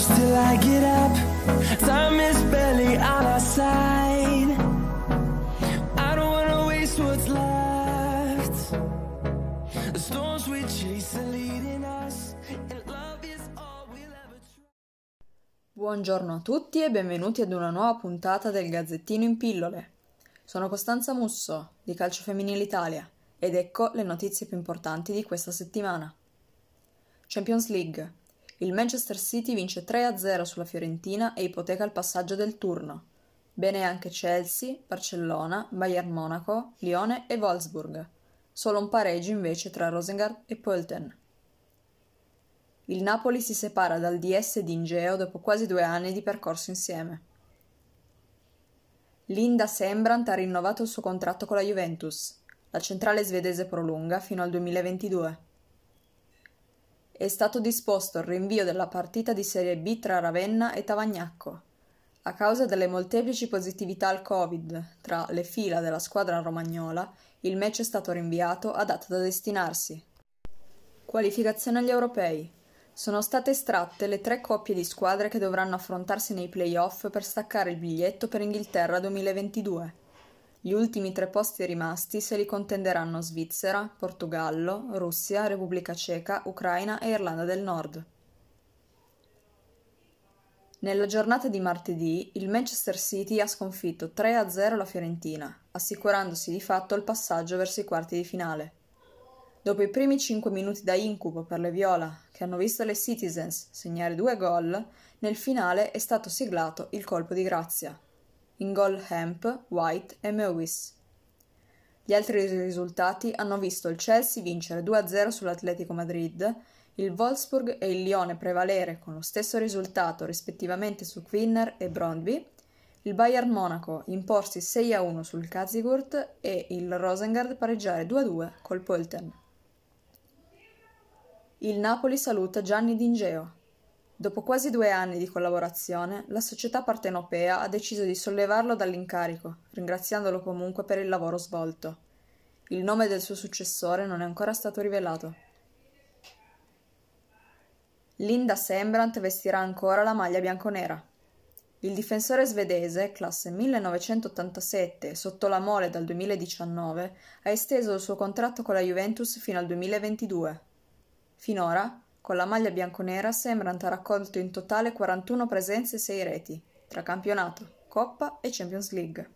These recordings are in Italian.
close till I get up. Time is barely on our side. I don't wanna waste what's left. The storms we chase are leading us, and love is all we'll ever try. Buongiorno a tutti e benvenuti ad una nuova puntata del Gazzettino in pillole. Sono Costanza Musso di Calcio Femminile Italia ed ecco le notizie più importanti di questa settimana. Champions League. Il Manchester City vince 3-0 sulla Fiorentina e ipoteca il passaggio del turno. Bene anche Chelsea, Barcellona, Bayern Monaco, Lione e Wolfsburg. Solo un pareggio invece tra Rosengard e Pölten. Il Napoli si separa dal DS di Ingeo dopo quasi due anni di percorso insieme. Linda Sembrant ha rinnovato il suo contratto con la Juventus. La centrale svedese prolunga fino al 2022. È stato disposto il rinvio della partita di Serie B tra Ravenna e Tavagnacco. A causa delle molteplici positività al Covid tra le fila della squadra romagnola, il match è stato rinviato a data da destinarsi. Qualificazione agli europei. Sono state estratte le tre coppie di squadre che dovranno affrontarsi nei playoff per staccare il biglietto per Inghilterra 2022. Gli ultimi tre posti rimasti se li contenderanno Svizzera, Portogallo, Russia, Repubblica Ceca, Ucraina e Irlanda del Nord. Nella giornata di martedì il Manchester City ha sconfitto 3-0 la Fiorentina, assicurandosi di fatto il passaggio verso i quarti di finale. Dopo i primi 5 minuti da incubo per le Viola, che hanno visto le Citizens segnare due gol, nel finale è stato siglato il colpo di grazia. In gol Hemp, White e Mewis. Gli altri risultati hanno visto il Chelsea vincere 2-0 sull'Atletico Madrid, il Wolfsburg e il Lione prevalere con lo stesso risultato rispettivamente su Quinner e Brondby, il Bayern Monaco imporsi 6-1 sul Kazigurt e il Rosengard pareggiare 2-2 col Pölten. Il Napoli saluta Gianni D'Ingeo. Dopo quasi due anni di collaborazione, la società partenopea ha deciso di sollevarlo dall'incarico, ringraziandolo comunque per il lavoro svolto. Il nome del suo successore non è ancora stato rivelato. Linda Sembrant vestirà ancora la maglia bianconera. Il difensore svedese, classe 1987 sotto la mole dal 2019, ha esteso il suo contratto con la Juventus fino al 2022. Finora, con la maglia bianconera Sembrant ha raccolto in totale 41 presenze e 6 reti, tra campionato, Coppa e Champions League.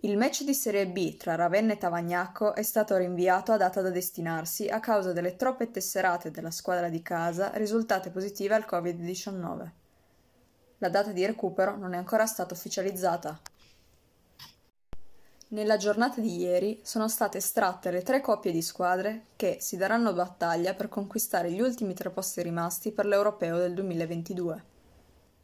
Il match di Serie B tra Ravenna e Tavagnacco è stato rinviato a data da destinarsi a causa delle troppe tesserate della squadra di casa risultate positive al Covid-19. La data di recupero non è ancora stata ufficializzata. Nella giornata di ieri sono state estratte le tre coppie di squadre che si daranno battaglia per conquistare gli ultimi tre posti rimasti per l'Europeo del 2022.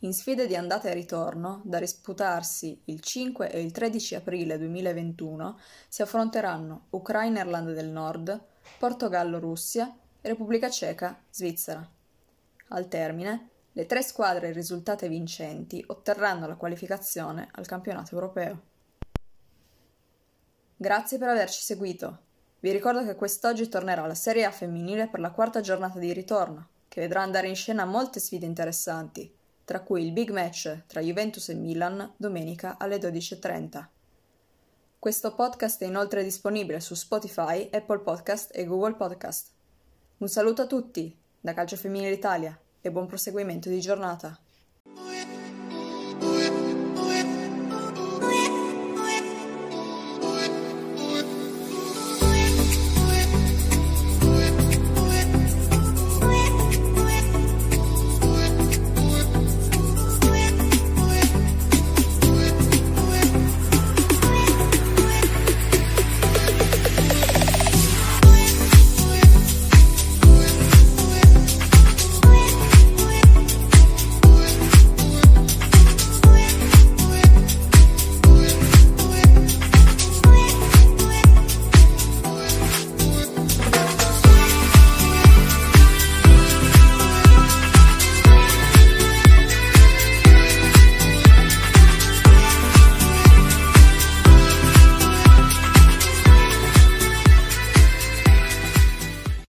In sfide di andata e ritorno, da disputarsi il 5 e il 13 aprile 2021, si affronteranno Ucraina-Irlanda del Nord, Portogallo-Russia Repubblica Ceca, Svizzera. Al termine, le tre squadre risultate vincenti otterranno la qualificazione al campionato europeo. Grazie per averci seguito. Vi ricordo che quest'oggi tornerà la Serie A femminile per la quarta giornata di ritorno, che vedrà andare in scena molte sfide interessanti, tra cui il big match tra Juventus e Milan domenica alle 12.30. Questo podcast è inoltre disponibile su Spotify, Apple Podcast e Google Podcast. Un saluto a tutti da Calcio Femminile Italia e buon proseguimento di giornata.